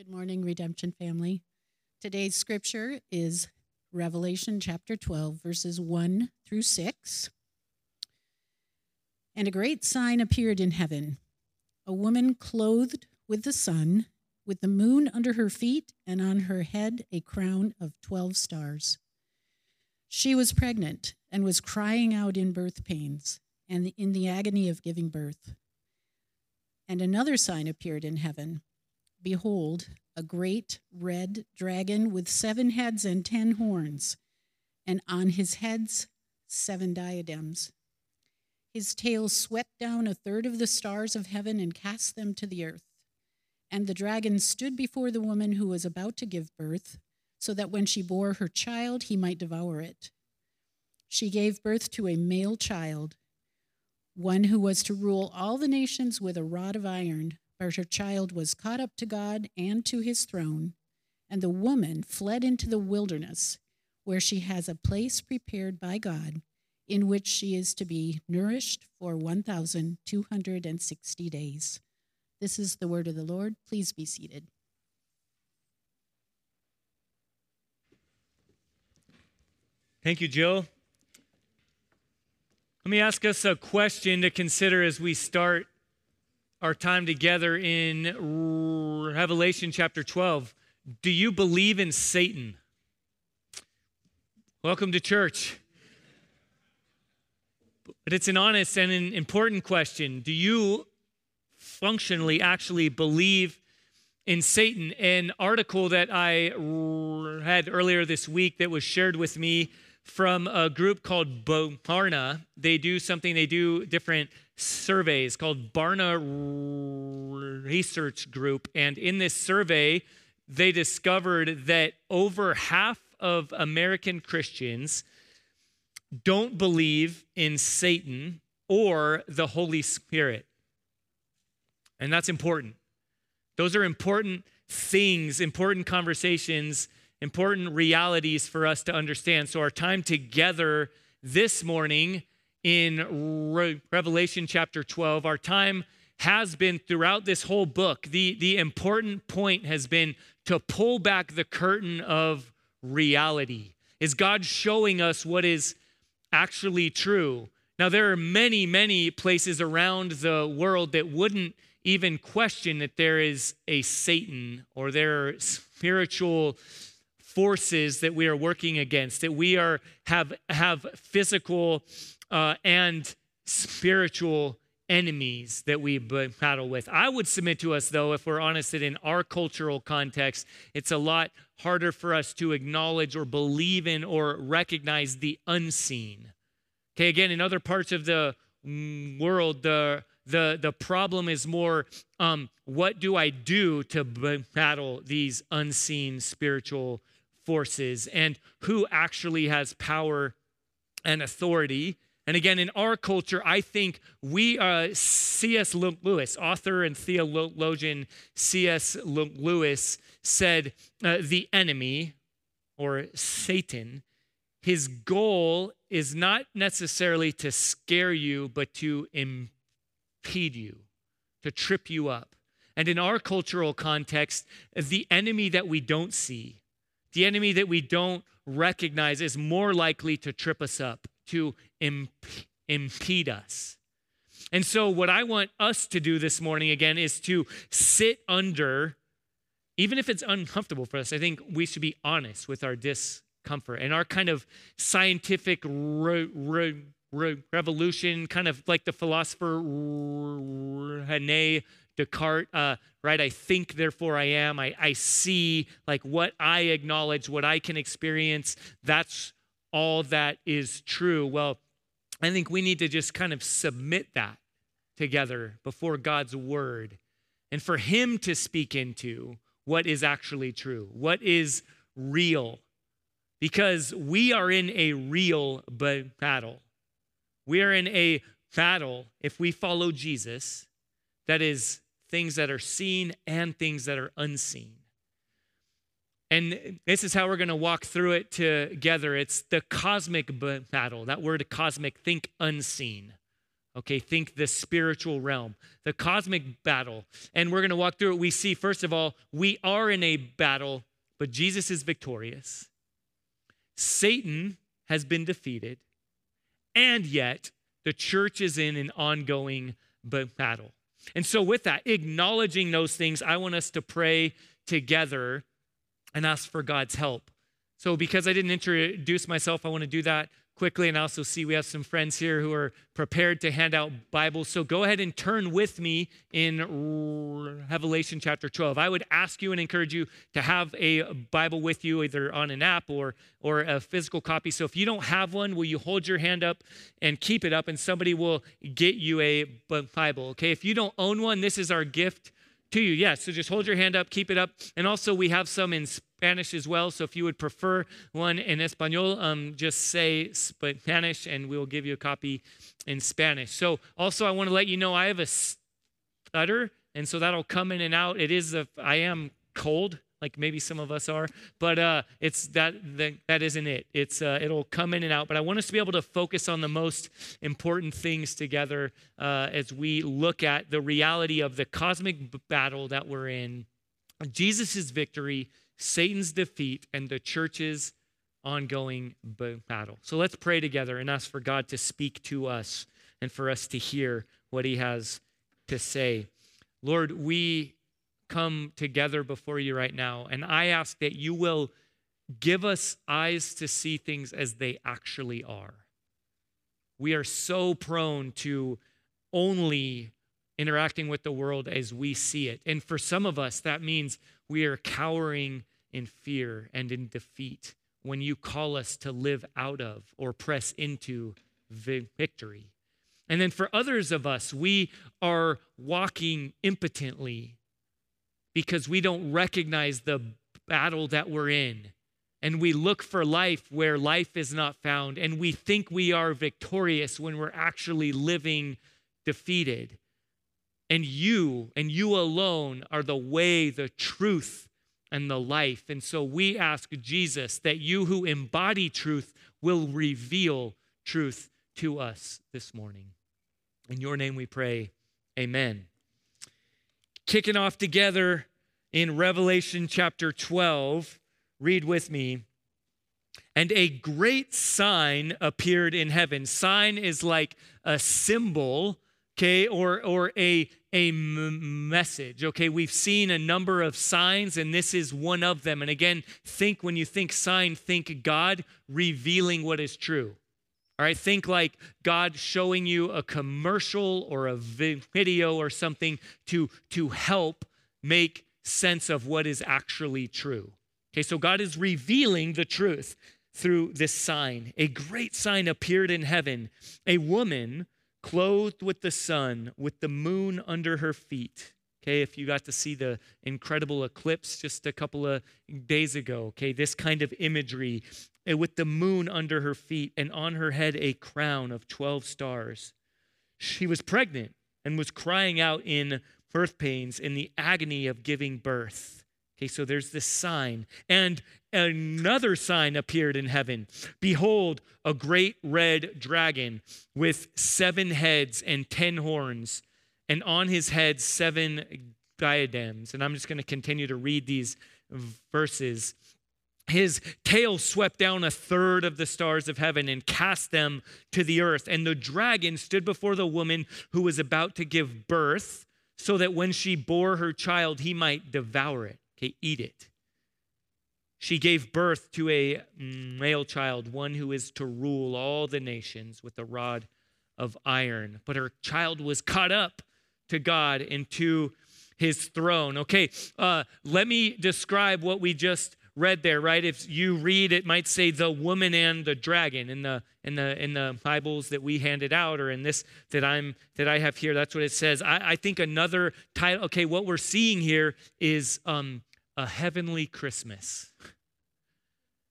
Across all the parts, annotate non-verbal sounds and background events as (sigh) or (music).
Good morning, Redemption family. Today's scripture is Revelation chapter 12, verses 1 through 6. And a great sign appeared in heaven a woman clothed with the sun, with the moon under her feet, and on her head a crown of 12 stars. She was pregnant and was crying out in birth pains and in the agony of giving birth. And another sign appeared in heaven Behold, a great red dragon with seven heads and ten horns, and on his heads seven diadems. His tail swept down a third of the stars of heaven and cast them to the earth. And the dragon stood before the woman who was about to give birth, so that when she bore her child, he might devour it. She gave birth to a male child one who was to rule all the nations with a rod of iron. But her child was caught up to God and to his throne. And the woman fled into the wilderness, where she has a place prepared by God, in which she is to be nourished for 1,260 days. This is the word of the Lord. Please be seated. Thank you, Jill. Let me ask us a question to consider as we start our time together in Revelation chapter 12. Do you believe in Satan? Welcome to church. But it's an honest and an important question. Do you functionally actually believe in Satan? An article that I had earlier this week that was shared with me from a group called Barna. They do something, they do different surveys called Barna Research Group. And in this survey, they discovered that over half of American Christians don't believe in Satan or the Holy Spirit. And that's important. Those are important things, important conversations important realities for us to understand. So, our time together this morning in Re- Revelation chapter 12, our time has been throughout this whole book. The, the important point has been to pull back the curtain of reality. Is God showing us what is actually true? Now, there are many, many places around the world that wouldn't even question that there is a Satan or there are spiritual forces that we are working against, that we are have have physical uh, and spiritual enemies that we battle with. I would submit to us, though, if we're honest, that in our cultural context, it's a lot harder for us to acknowledge or believe in or recognize the unseen. Okay, again, in other parts of the world, the the the problem is more um, what do I do to battle these unseen spiritual forces and who actually has power and authority. And again, in our culture, I think we, uh, C.S. Lewis, author and theologian C.S. Lewis, said uh, the enemy or Satan, his goal is not necessarily to scare you, but to impede you, to trip you up. And in our cultural context, the enemy that we don't see, the enemy that we don't recognize is more likely to trip us up, to imp- impede us. And so, what I want us to do this morning again is to sit under, even if it's uncomfortable for us, I think we should be honest with our discomfort and our kind of scientific re- re- re- revolution, kind of like the philosopher Rene Descartes, uh, right? I think, therefore I am. I, I see, like what I acknowledge, what I can experience. That's all that is true. Well, I think we need to just kind of submit that together before God's word and for Him to speak into what is actually true, what is real. Because we are in a real battle. We are in a battle if we follow Jesus that is things that are seen and things that are unseen. And this is how we're going to walk through it together. It's the cosmic battle. That word cosmic, think unseen. Okay, think the spiritual realm, the cosmic battle. And we're going to walk through it. We see, first of all, we are in a battle, but Jesus is victorious. Satan has been defeated, and yet the church is in an ongoing battle. And so, with that, acknowledging those things, I want us to pray together and ask for God's help. So, because I didn't introduce myself, I want to do that quickly and also see we have some friends here who are prepared to hand out Bibles. So go ahead and turn with me in Revelation chapter 12. I would ask you and encourage you to have a Bible with you, either on an app or, or a physical copy. So if you don't have one, will you hold your hand up and keep it up, and somebody will get you a Bible, okay? If you don't own one, this is our gift to you. Yes, so just hold your hand up, keep it up. And also, we have some in Spanish as well. So if you would prefer one in Espanol, um, just say Spanish and we will give you a copy in Spanish. So also, I want to let you know I have a stutter, and so that'll come in and out. It is, a, I am cold like maybe some of us are but uh, it's that, that isn't it. It's uh, it'll come in and out but i want us to be able to focus on the most important things together uh, as we look at the reality of the cosmic battle that we're in jesus' victory satan's defeat and the church's ongoing battle. So let's pray together and ask for god to speak to us and for us to hear what he has to say. Lord we come together before you right now. And I ask that you will give us eyes to see things as they actually are. We are so prone to only interacting with the world as we see it. And for some of us, that means we are cowering in fear and in defeat when you call us to live out of or press into victory. And then for others of us, we are walking impotently because we don't recognize the battle that we're in. And we look for life where life is not found. And we think we are victorious when we're actually living defeated. And you and you alone are the way, the truth, and the life. And so we ask Jesus that you who embody truth will reveal truth to us this morning. In your name we pray. Amen kicking off together in Revelation chapter 12. Read with me. And a great sign appeared in heaven. Sign is like a symbol, okay, or, or a, a m- message, okay? We've seen a number of signs, and this is one of them. And again, think when you think sign, think God revealing what is true. Right, think like God showing you a commercial or a video or something to, to help make sense of what is actually true. Okay, so God is revealing the truth through this sign. A great sign appeared in heaven a woman clothed with the sun, with the moon under her feet. Okay, if you got to see the incredible eclipse just a couple of days ago, okay, this kind of imagery and with the moon under her feet, and on her head a crown of 12 stars. She was pregnant and was crying out in birth pains in the agony of giving birth. Okay, so there's this sign. And another sign appeared in heaven Behold, a great red dragon with seven heads and ten horns, and on his head seven diadems. And I'm just going to continue to read these verses. His tail swept down a third of the stars of heaven and cast them to the earth. And the dragon stood before the woman who was about to give birth, so that when she bore her child, he might devour it, okay, eat it. She gave birth to a male child, one who is to rule all the nations with a rod of iron. But her child was caught up to God and to his throne. Okay, uh, let me describe what we just read there, right? If you read, it might say the woman and the dragon in the in the in the Bibles that we handed out, or in this that I'm that I have here. That's what it says. I, I think another title. Okay, what we're seeing here is um, a heavenly Christmas.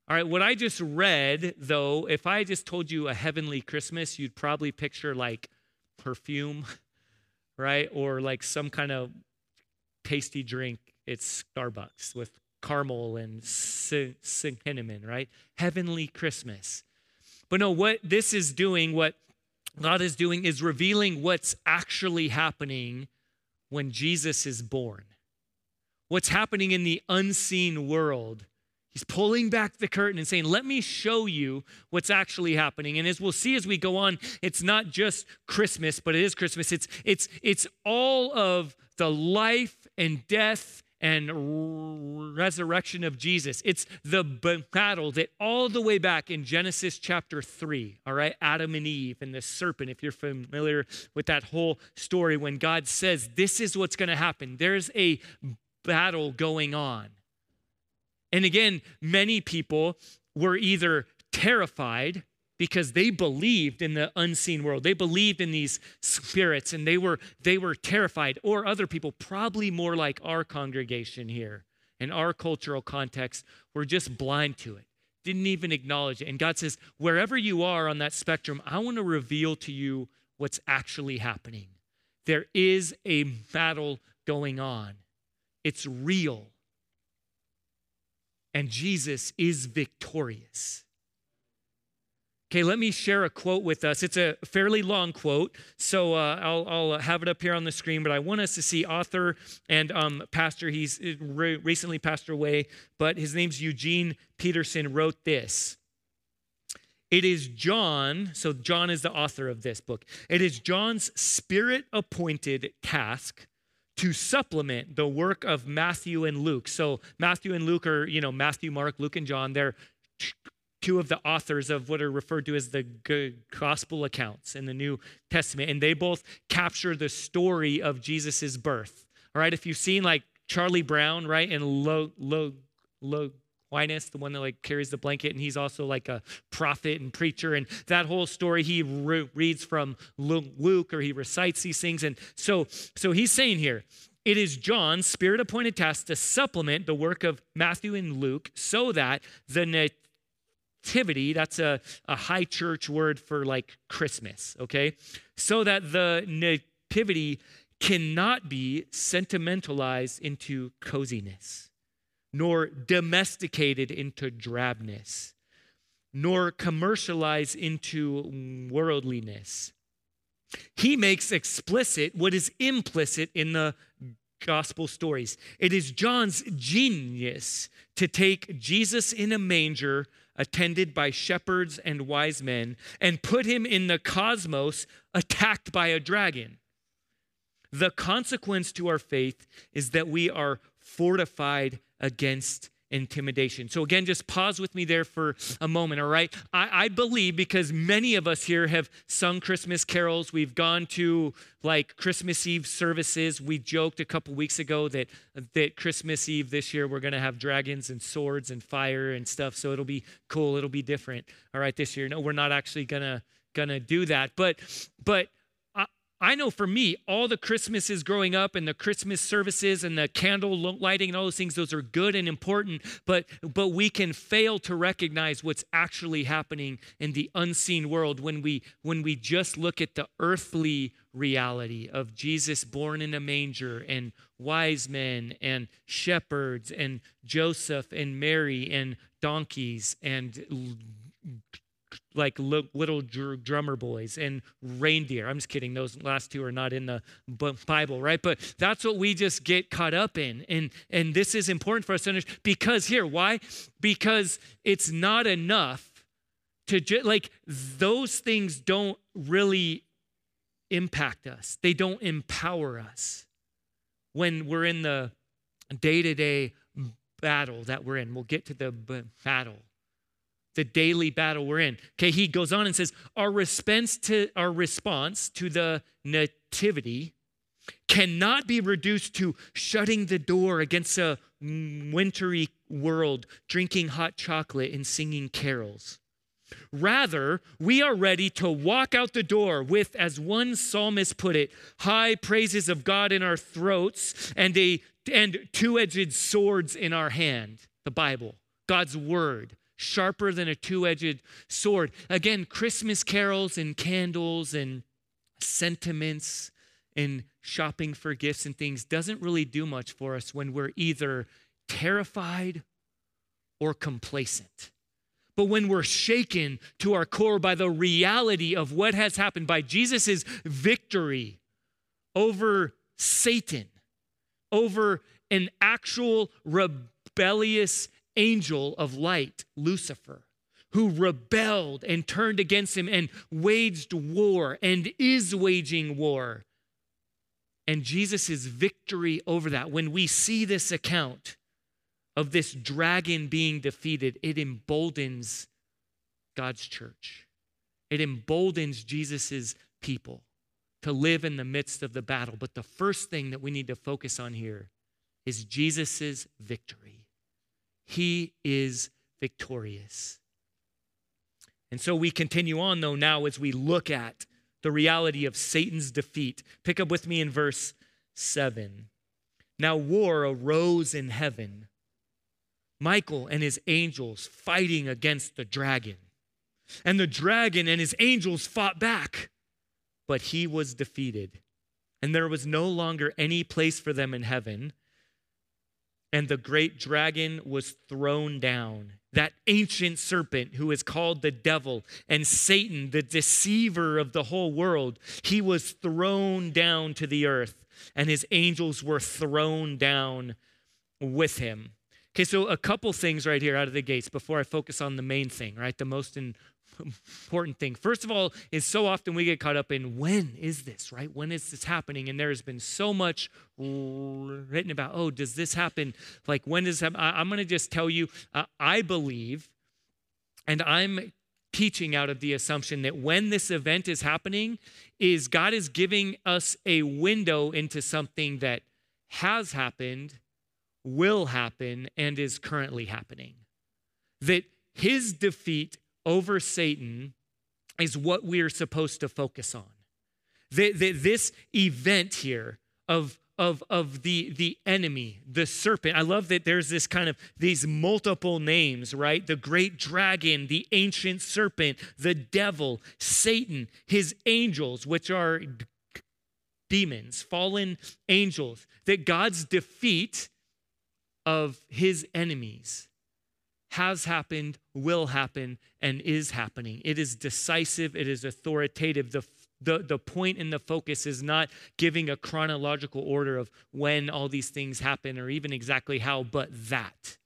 All right, what I just read, though, if I just told you a heavenly Christmas, you'd probably picture like perfume, (laughs) right? Or like some kind of tasty drink. It's Starbucks with caramel and cinnamon, right? Heavenly Christmas. But no, what this is doing, what God is doing is revealing what's actually happening when Jesus is born. What's happening in the unseen world. He's pulling back the curtain and saying, Let me show you what's actually happening. And as we'll see as we go on, it's not just Christmas, but it is Christmas. It's, it's, it's all of the life and death and resurrection of Jesus. It's the battle that all the way back in Genesis chapter 3, all right, Adam and Eve and the serpent, if you're familiar with that whole story, when God says, This is what's going to happen, there's a battle going on. And again, many people were either terrified because they believed in the unseen world. They believed in these spirits and they were they were terrified or other people probably more like our congregation here in our cultural context were just blind to it. Didn't even acknowledge it. And God says, "Wherever you are on that spectrum, I want to reveal to you what's actually happening. There is a battle going on. It's real. And Jesus is victorious." Okay, let me share a quote with us. It's a fairly long quote, so uh, I'll, I'll, have it up here on the screen. But I want us to see author and um, pastor. He's uh, re- recently passed away, but his name's Eugene Peterson. Wrote this. It is John, so John is the author of this book. It is John's spirit appointed task to supplement the work of Matthew and Luke. So Matthew and Luke are, you know, Matthew, Mark, Luke, and John. They're two of the authors of what are referred to as the gospel accounts in the New Testament, and they both capture the story of Jesus's birth. All right, if you've seen like Charlie Brown, right, and Lo Lo Lo the one that like carries the blanket, and he's also like a prophet and preacher, and that whole story he re- reads from Luke or he recites these things, and so so he's saying here. It is John's spirit appointed task to supplement the work of Matthew and Luke so that the nativity, that's a, a high church word for like Christmas, okay? So that the nativity cannot be sentimentalized into coziness, nor domesticated into drabness, nor commercialized into worldliness. He makes explicit what is implicit in the gospel stories. It is John's genius to take Jesus in a manger attended by shepherds and wise men, and put him in the cosmos attacked by a dragon. The consequence to our faith is that we are fortified against intimidation. So, again, just pause with me there for a moment, all right? I, I, believe because many of us here have sung Christmas carols, we've gone to like Christmas Eve services. We joked a couple weeks ago that, that Christmas Eve this year we're going to have dragons and swords and fire and stuff. So, it'll be cool, it'll be different, all right, this year. No, we're not actually going to gonna do that but but I know for me, all the Christmases growing up and the Christmas services and the candle lighting and all those things, those are good and important, but, but we can fail to recognize what's actually happening in the unseen world when we, when we just look at the earthly reality of Jesus born in a manger and wise men and shepherds and Joseph and Mary and donkeys and like little drummer boys and reindeer. I'm just kidding. Those last two are not in the Bible, right? But that's what we just get caught up in. And, and this is important for us to understand because here, why? Because it's not enough to just like those things don't really impact us, they don't empower us when we're in the day to day battle that we're in. We'll get to the battle the daily battle we're in. Okay, he goes on and says, our response to our response to the nativity cannot be reduced to shutting the door against a wintry world, drinking hot chocolate and singing carols. Rather, we are ready to walk out the door with, as one psalmist put it, high praises of God in our throats and a and two-edged swords in our hand, the Bible, God's word sharper than a two edged sword. Again, Christmas carols and candles and sentiments and shopping for gifts and things doesn't really do much for us when we're either terrified or complacent. But when we're shaken to our core by the reality of what has happened, by Jesus' victory over Satan, over an actual rebellious angel of light, Lucifer, who rebelled and turned against him and waged war and is waging war. And Jesus' victory over that, when we see this account of this dragon being defeated, it emboldens God's church. It emboldens Jesus' people to live in the midst of the battle. But the first thing that we need to focus on here is Jesus' victory. He is victorious. And so we continue on, though, now as we look at the reality of Satan's defeat. Pick up with me in verse 7. Now war arose in heaven, Michael and his angels fighting against the dragon. And the dragon and his angels fought back, but he was defeated. And there was no longer any place for them in heaven. And the great dragon was thrown down that ancient serpent who is called the devil and Satan, the deceiver of the whole world, he was thrown down to the earth and his angels were thrown down with him. Okay, so a couple things right here out of the gates before I focus on the main thing, right? The most important thing. First of all, is so often we get caught up in when is this, right? When is this happening? And there has been so much written about, oh, does this happen? Like, when does that? I, am going to just tell you, uh, I believe, and I'm teaching out of the assumption that when this event is happening, is God is giving us a window into something that has happened, will happen, and is currently happening. That his defeat over Satan is what we are supposed to focus on. The, the, this event here of, of, of the, the enemy, the serpent. I love that there's this kind of these multiple names, right? The great dragon, the ancient serpent, the devil, Satan, his angels, which are demons, fallen angels, that God's defeat of his enemies has happened, will happen, and is happening. It is decisive, it is authoritative. The, the, the point and the focus is not giving a chronological order of when all these things happen or even exactly how, but that.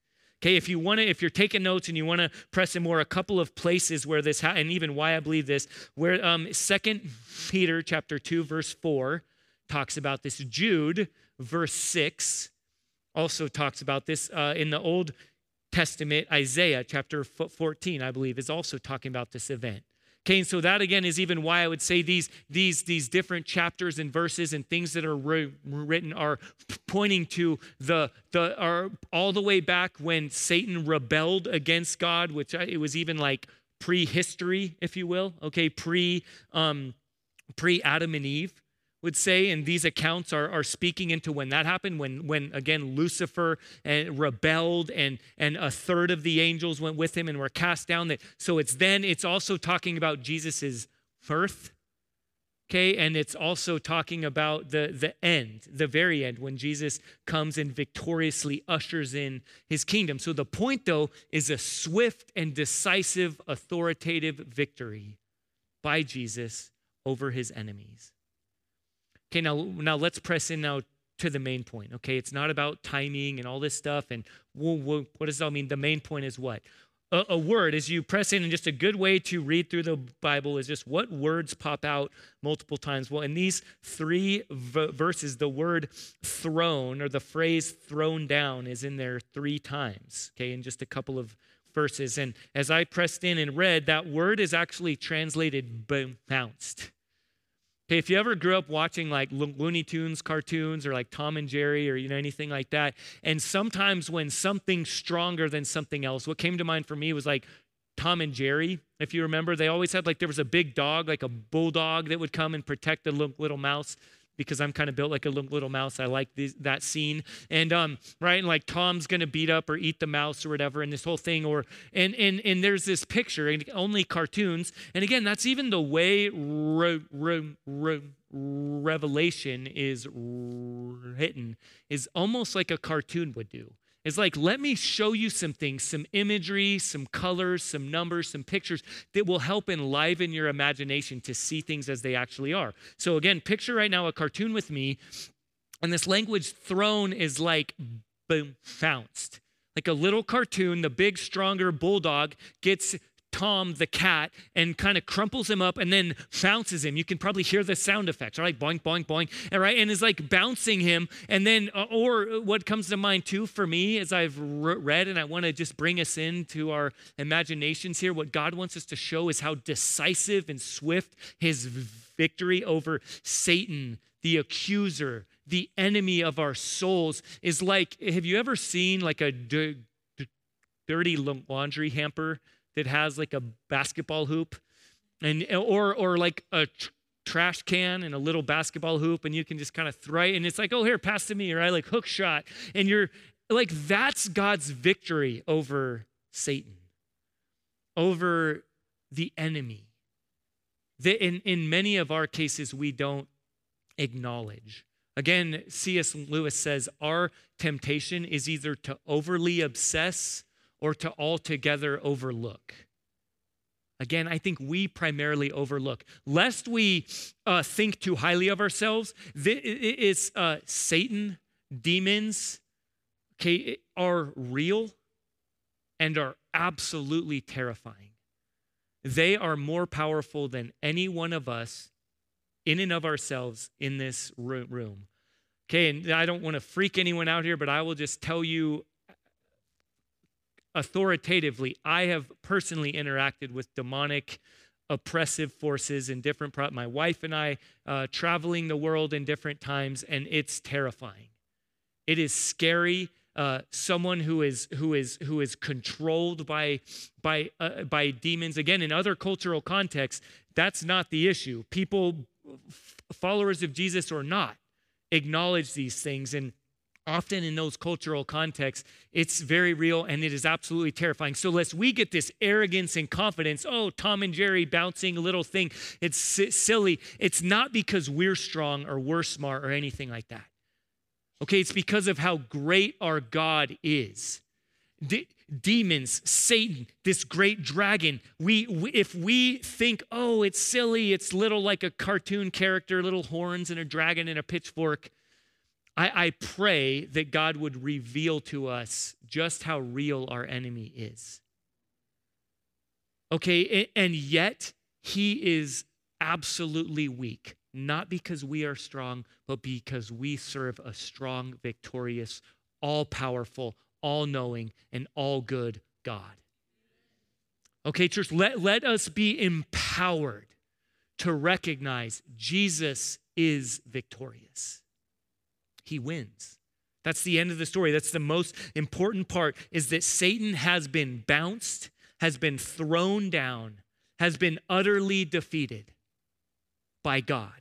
Okay, if you want to, if you're taking notes and you want to press in more, a couple of places where this, ha- and even why I believe this, where um, Second Peter chapter two verse four talks about this. Jude verse six also talks about this uh, in the Old Testament, Isaiah chapter 14, I believe, is also talking about this event. Okay, and so that again is even why I would say these, these, these different chapters and verses and things that are written are pointing to the, the are all the way back when Satan rebelled against God, which it was even like prehistory, if you will. Okay, pre um, pre Adam and Eve would say, and these accounts are, are speaking into when that happened, when, when again Lucifer and eh, rebelled and, and a third of the angels went with him and were cast down. That, so it's then, it's also talking about Jesus's birth, okay? And it's also talking about the, the end, the very end, when Jesus comes and victoriously ushers in his kingdom. So the point, though, is a swift and decisive authoritative victory by Jesus over his enemies. Okay, now, now let's press in now to the main point. Okay, it's not about timing and all this stuff. And what does that mean? The main point is what? A, a, word, as you press in, and just a good way to read through the Bible is just what words pop out multiple times. Well, in these three v- verses, the word thrown or the phrase thrown down is in there three times, okay, in just a couple of verses. And as I pressed in and read, that word is actually translated bounced. Okay, if you ever grew up watching like Looney Tunes cartoons or like Tom and Jerry or you know anything like that, and sometimes when something's stronger than something else, what came to mind for me was like Tom and Jerry. If you remember, they always had like there was a big dog, like a bulldog that would come and protect the little mouse because I'm kind of built like a little mouse. I like this, that scene. And um, right, and like Tom's gonna beat up or eat the mouse or whatever, and this whole thing. Or and and and there's this picture, and only cartoons. And again, that's even the way re, re, re, Revelation is written is almost like a cartoon would do. Is like, let me show you some things, some imagery, some colors, some numbers, some pictures that will help enliven your imagination to see things as they actually are. So, again, picture right now a cartoon with me, and this language thrown is like boom, bounced. Like a little cartoon, the big, stronger bulldog gets Tom the cat and kind of crumples him up and then bounces him. You can probably hear the sound effects, right? Boing, boing, boing, all right? and is like bouncing him. And then, uh, or what comes to mind too for me as I've read, and I want to just bring us into our imaginations here. What God wants us to show is how decisive and swift His victory over Satan, the accuser, the enemy of our souls, is like. Have you ever seen like a dirty laundry hamper? That has like a basketball hoop and or or like a tr- trash can and a little basketball hoop and you can just kind of throw it and it's like oh here pass to me right like hook shot and you're like that's God's victory over Satan over the enemy that in in many of our cases we don't acknowledge again C.S. Lewis says our temptation is either to overly obsess or to altogether overlook. Again, I think we primarily overlook. Lest we uh, think too highly of ourselves, it's uh, Satan, demons, okay, are real and are absolutely terrifying. They are more powerful than any one of us in and of ourselves in this room. Okay, and I don't want to freak anyone out here, but I will just tell you authoritatively, I have personally interacted with demonic oppressive forces in different pro- my wife and I uh, traveling the world in different times and it's terrifying. It is scary uh, someone who is who is who is controlled by by uh, by demons. Again in other cultural contexts that's not the issue. People followers of Jesus or not acknowledge these things and often in those cultural contexts, it's very real and it is absolutely terrifying. So, lest we get this arrogance and confidence, oh, Tom and Jerry bouncing a little thing, it's silly. It's not because we're strong or we're smart or anything like that. Okay, it's because of how great our God is. De- demons, Satan, this great dragon. We, we, if we think, oh, it's silly, it's little like a cartoon character, little horns and a dragon and a pitchfork I, I pray that God would reveal to us just how real our enemy is. Okay, and yet he is absolutely weak, not because we are strong, but because we serve a strong, victorious, all powerful, all knowing, and all good God. Okay, church, let, let us be empowered to recognize Jesus is victorious he wins. That's the end of the story. That's the most important part is that Satan has been bounced, has been thrown down, has been utterly defeated by God.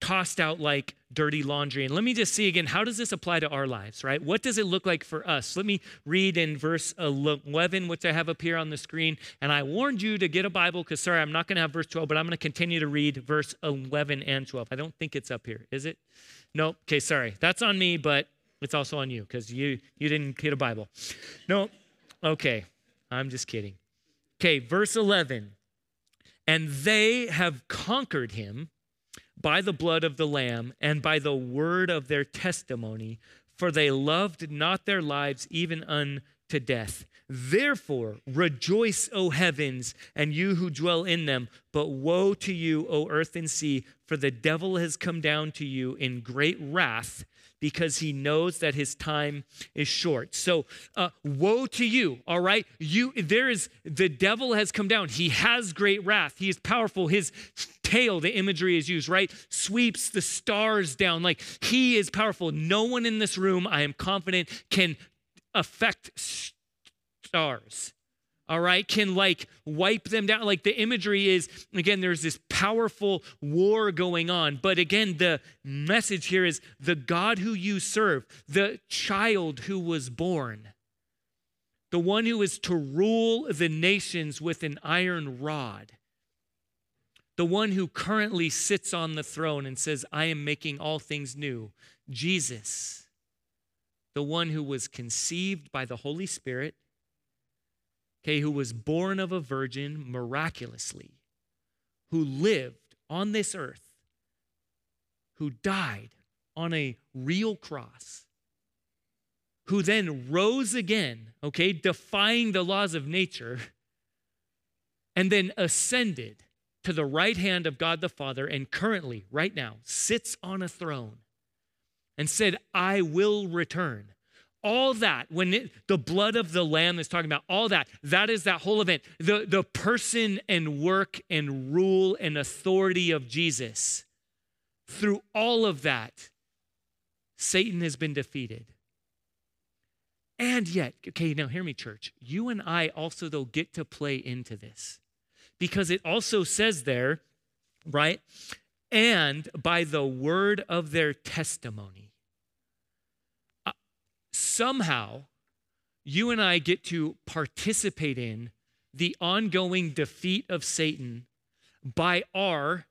Tossed out like dirty laundry. And let me just see again, how does this apply to our lives, right? What does it look like for us? Let me read in verse 11, which I have up here on the screen. And I warned you to get a Bible because, sorry, I'm not going to have verse 12, but I'm going to continue to read verse 11 and 12. I don't think it's up here, is it? Nope. Okay, sorry. That's on me, but it's also on you because you you didn't get a Bible. No. Okay. I'm just kidding. Okay, verse 11. And they have conquered him by the blood of the Lamb and by the word of their testimony, for they loved not their lives even unto death. Therefore, rejoice, O heavens, and you who dwell in them. But woe to you, O earth and sea, for the devil has come down to you in great wrath because he knows that his time is short. So, uh, woe to you, all right? You, there is, the devil has come down. He has great wrath. He is powerful. His tail, the imagery is used, right? Sweeps the stars down. Like he is powerful. No one in this room, I am confident, can affect stars all right, can like wipe them down. Like the imagery is, again, there's this powerful war going on. But again, the message here is the God who you serve, the child who was born, the one who is to rule the nations with an iron rod, the one who currently sits on the throne and says, I am making all things new, Jesus the one who was conceived by the Holy Spirit, okay, who was born of a virgin miraculously, who lived on this earth, who died on a real cross, who then rose again, okay, defying the laws of nature, and then ascended to the right hand of God the Father, and currently, right now, sits on a throne and said, I will return. All that, when it, the blood of the Lamb is talking about, all that, that is that whole event. The, the person and work and rule and authority of Jesus. Through all of that, Satan has been defeated. And yet, okay, now hear me, church. You and I also, though, get to play into this because it also says there, right? And by the word of their testimony. Uh, somehow, you and I get to participate in the ongoing defeat of Satan by our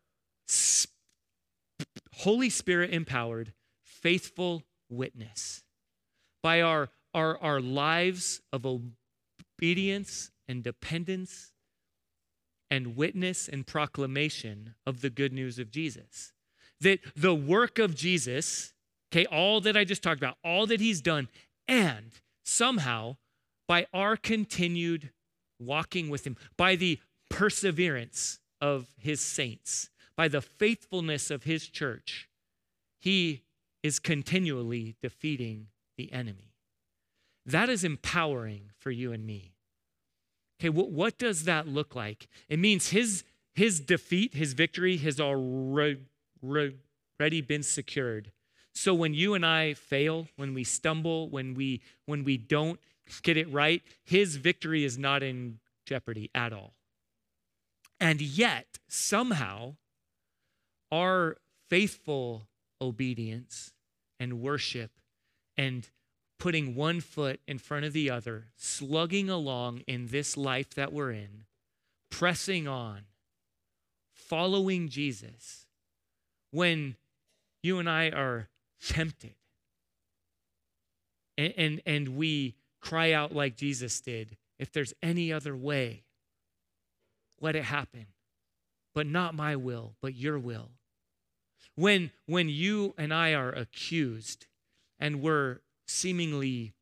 Holy Spirit empowered, faithful witness, by our, our, our lives of obedience and dependence and witness and proclamation of the good news of Jesus. That the work of Jesus, okay, all that I just talked about, all that he's done, and somehow by our continued walking with him, by the perseverance of his saints, by the faithfulness of his church, he is continually defeating the enemy. That is empowering for you and me. Okay, what, what does that look like? It means his, his defeat, his victory has already been secured. So when you and I fail, when we stumble, when we when we don't get it right, his victory is not in jeopardy at all. And yet, somehow, our faithful obedience and worship and putting one foot in front of the other, slugging along in this life that we're in, pressing on, following Jesus, when you and I are tempted and, and, and we cry out like Jesus did, if there's any other way, let it happen. But not my will, but your will. When, when you and I are accused and we're seemingly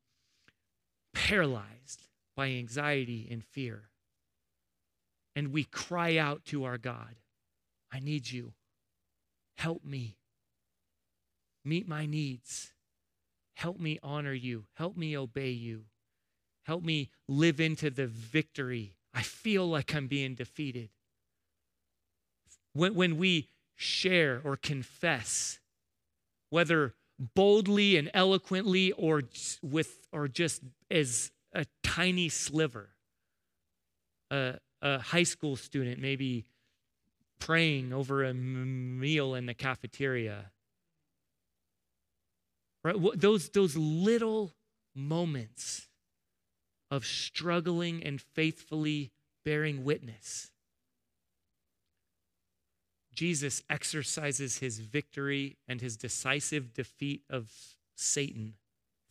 paralyzed by anxiety and fear. And we cry out to our God, I need you. Help me. Meet my needs. Help me honor you. Help me obey you. Help me live into the victory. I feel like I'm being defeated. When, when we share or confess, whether boldly and eloquently or with or just as a tiny sliver. A, a high school student maybe praying over a meal in the cafeteria. Right? Those those little moments of struggling and faithfully bearing witness Jesus exercises his victory and his decisive defeat of Satan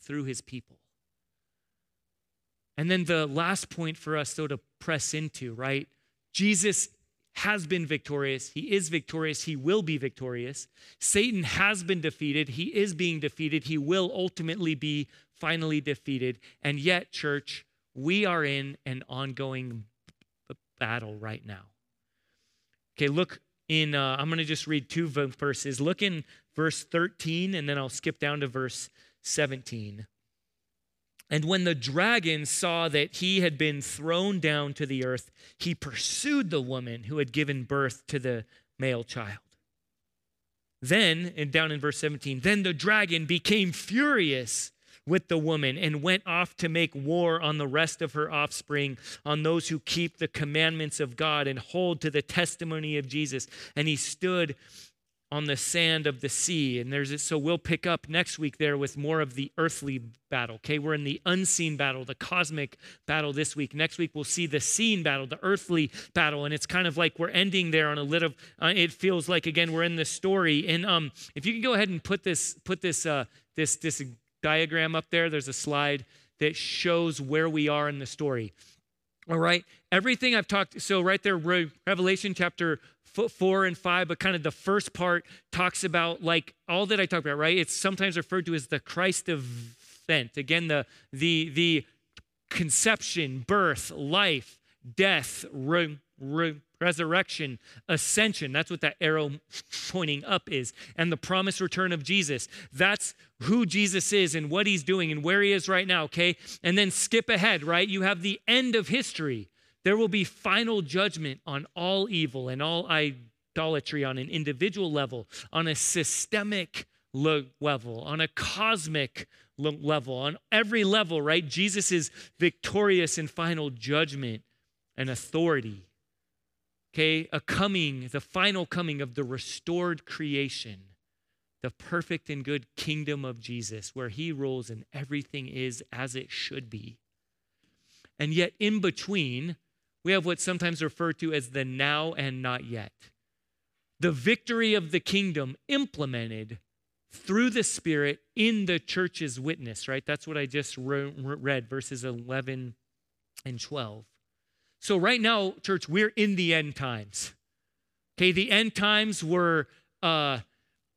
through his people. And then the last point for us, though, to press into, right? Jesus has been victorious. He is victorious. He will be victorious. Satan has been defeated. He is being defeated. He will ultimately be finally defeated. And yet, church, we are in an ongoing battle right now. Okay, look in, uh, I'm going to just read two verses. Look in verse 13, and then I'll skip down to verse 17. And when the dragon saw that he had been thrown down to the earth, he pursued the woman who had given birth to the male child. Then, and down in verse 17, then the dragon became furious with the woman and went off to make war on the rest of her offspring, on those who keep the commandments of God and hold to the testimony of Jesus. And he stood on the sand of the sea. And there's it. So we'll pick up next week there with more of the earthly battle. Okay, we're in the unseen battle, the cosmic battle this week. Next week we'll see the seen battle, the earthly battle, and it's kind of like we're ending there on a little. Uh, it feels like again we're in the story. And um, if you can go ahead and put this, put this, uh, this, this diagram up there. There's a slide that shows where we are in the story. All right. Everything I've talked, so right there, Revelation chapter four and five, but kind of the first part talks about like all that I talked about, right? It's sometimes referred to as the Christ event. Again, the the the conception, birth, life, death, re, re, resurrection, ascension. That's what that arrow pointing up is. And the promised return of Jesus. That's who Jesus is and what he's doing and where he is right now, okay? And then skip ahead, right? You have the end of history. There will be final judgment on all evil and all idolatry on an individual level, on a systemic level, on a cosmic level, on every level, right? Jesus is victorious in final judgment and authority. Okay, a coming, the final coming of the restored creation, the perfect and good kingdom of Jesus, where he rules and everything is as it should be. And yet, in between, we have what's sometimes referred to as the now and not yet. The victory of the kingdom implemented through the Spirit in the church's witness, right? That's what I just read, verses 11 and 12. So, right now, church, we're in the end times. Okay, the end times were, uh,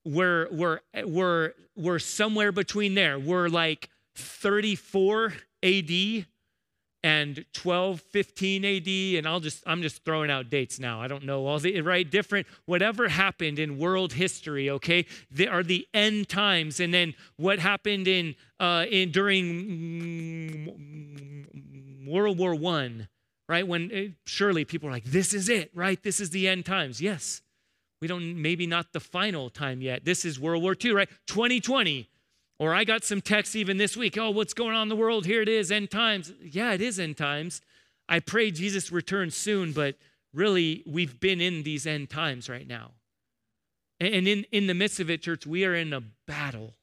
were, were, were, were somewhere between there. We're like 34 AD and 12 15 AD and I'll just I'm just throwing out dates now. I don't know all the right different whatever happened in world history, okay? They are the end times and then what happened in uh in during mm, mm, mm, World War 1 right? When it, eh, surely people are like, this is it, right? This is the end times. Yes. We don't, maybe not the final time yet. This is World War II, right? 2020. Or I got some texts even this week. Oh, what's going on in the world? Here it is, end times. Yeah, it is end times. I pray Jesus returns soon, but really, we've been in these end times right now. And in, in the midst of it, church, we are in a battle.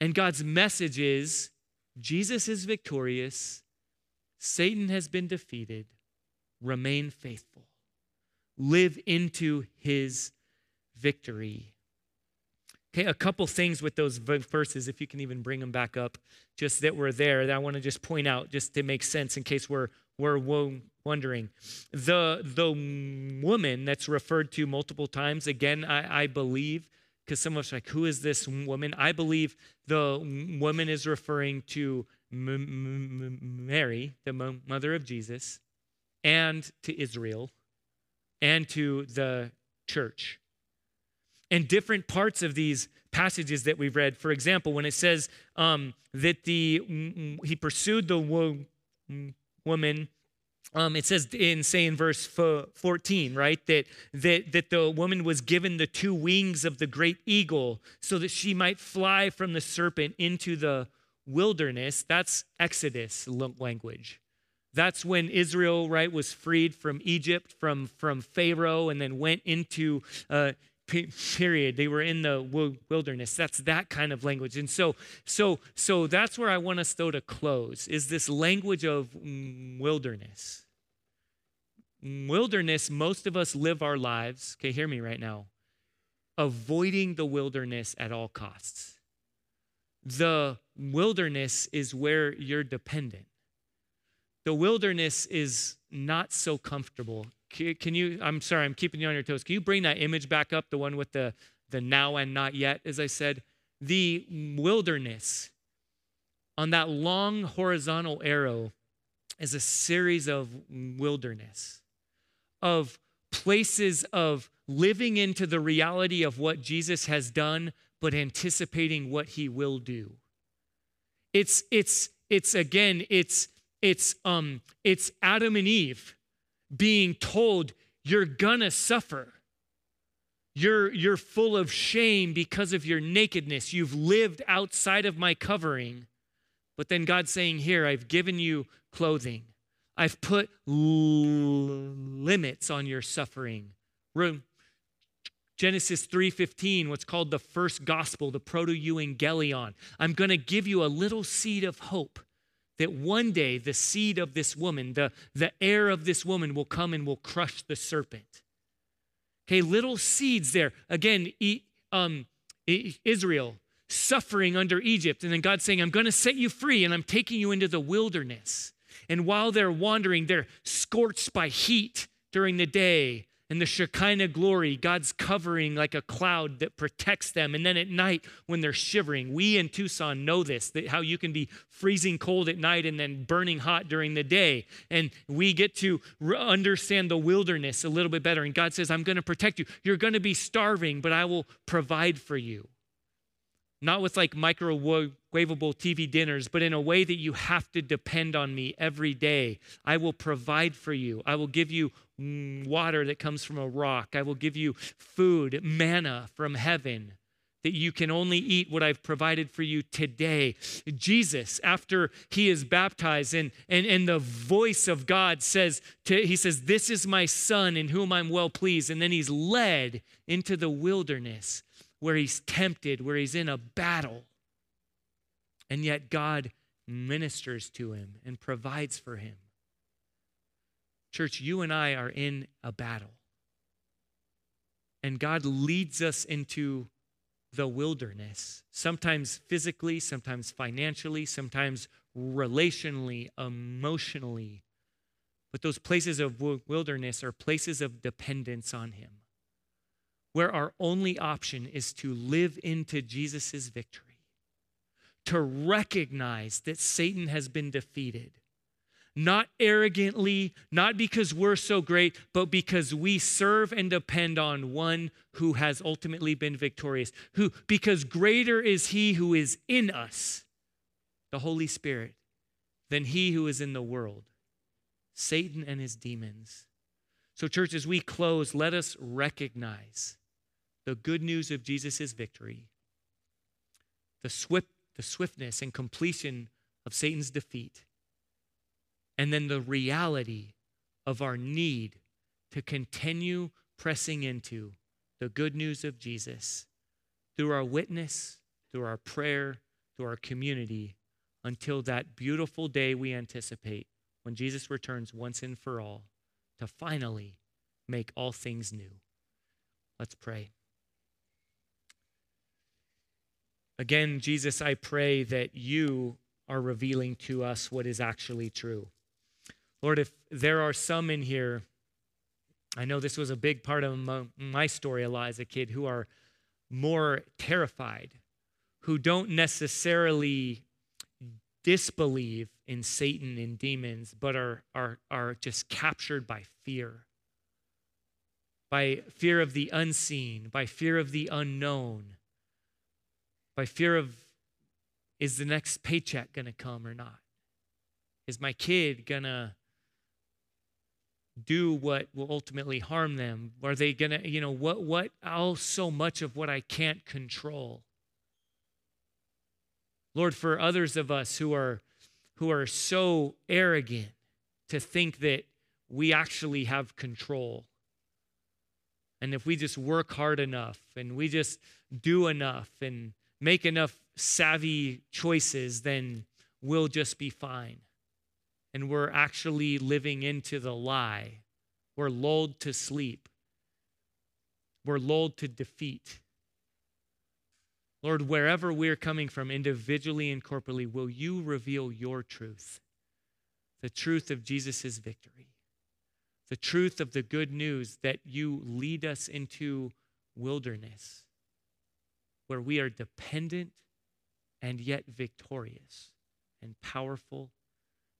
And God's message is Jesus is victorious Satan has been defeated. Remain faithful. Live into his victory. Okay, a couple things with those verses, if you can even bring them back up, just that were there that I want to just point out, just to make sense in case we're we're wondering. The the woman that's referred to multiple times, again, I, I believe, because some of us like, who is this woman? I believe the woman is referring to Mary, the mother of Jesus, and to Israel and to the church. And different parts of these passages that we've read, for example, when it says um, that the he pursued the wo- woman um, it says in say in verse 14 right that, that that the woman was given the two wings of the great eagle so that she might fly from the serpent into the wilderness, that's Exodus language. That's when Israel, right, was freed from Egypt, from, from Pharaoh, and then went into uh, period. They were in the wilderness. That's that kind of language. And so, so, so that's where I want us though to close is this language of wilderness. Wilderness, most of us live our lives, okay, hear me right now, avoiding the wilderness at all costs. The wilderness is where you're dependent. The wilderness is not so comfortable. Can you, I'm sorry, I'm keeping you on your toes. Can you bring that image back up, the one with the, the now and not yet, as I said? The wilderness on that long horizontal arrow is a series of wilderness, of places of living into the reality of what Jesus has done, but anticipating what he will do. It's it's it's again it's it's um it's Adam and Eve being told you're gonna suffer. You're you're full of shame because of your nakedness. You've lived outside of my covering. But then God saying, "Here, I've given you clothing. I've put l- limits on your suffering." Room Genesis 3:15, what's called the first gospel, the proto-evangelium. I'm going to give you a little seed of hope that one day the seed of this woman, the, the heir of this woman will come and will crush the serpent. Okay, little seeds there. Again, um, Israel, suffering under Egypt. And then God saying, I'm going to set you free and I'm taking you into the wilderness. And while they're wandering, they're scorched by heat during the day and the Shekinah glory, God's covering like a cloud that protects them. And then at night, when they're shivering, we in Tucson know this that how you can be freezing cold at night and then burning hot during the day. And we get to understand the wilderness a little bit better. And God says, I'm going to protect you. You're going to be starving, but I will provide for you not with like microwavable TV dinners, but in a way that you have to depend on me every day. I will provide for you. I will give you Mm, water that comes from a rock. I will give you food, manna from heaven. That you can only eat what I've provided for you today. Jesus, after he is baptized, and, and, and the voice of God says, to, He says, This is my son in whom I'm well pleased. And then he's led into the wilderness where he's tempted, where he's in a battle. And yet God ministers to him and provides for him. Church, you and I are in a battle. And God leads us into the wilderness, sometimes physically, sometimes financially, sometimes relationally, emotionally. But those places of wilderness are places of dependence on Him where our only option is to live into Jesus' victory, to recognize that Satan has been defeated. Not arrogantly, not because we're so great, but because we serve and depend on one who has ultimately been victorious. Who, because greater is he who is in us, the Holy Spirit, than he who is in the world, Satan and his demons. So, church, as we close, let us recognize the good news of Jesus' victory, the, swift, the swiftness and completion of Satan's defeat, and then the reality of our need to continue pressing into the good news of Jesus through our witness, through our prayer, through our community, until that beautiful day we anticipate when Jesus returns once and for all to finally make all things new. Let's pray. Again, Jesus, I pray that you are revealing to us what is actually true. Lord, if there are some in here, I know this was a big part of my story as a kid, who are more terrified, who don't necessarily disbelieve in Satan and demons, but are, are, are just captured by fear. By fear of the unseen, by fear of the unknown, by fear of is the next paycheck going to come or not? Is my kid going to do what will ultimately harm them? Are they going to, you know, what, what, oh, so much of what I can't control? Lord, for others of us who are, who are so arrogant to think that we actually have control. And if we just work hard enough and we just do enough and make enough savvy choices, then we'll just be fine. And we're actually living into the lie. We're lulled to sleep. We're lulled to defeat. Lord, wherever we're coming from, individually and corporately, will you reveal your truth? The truth of Jesus' victory, the truth of the good news that you lead us into wilderness where we are dependent and yet victorious and powerful.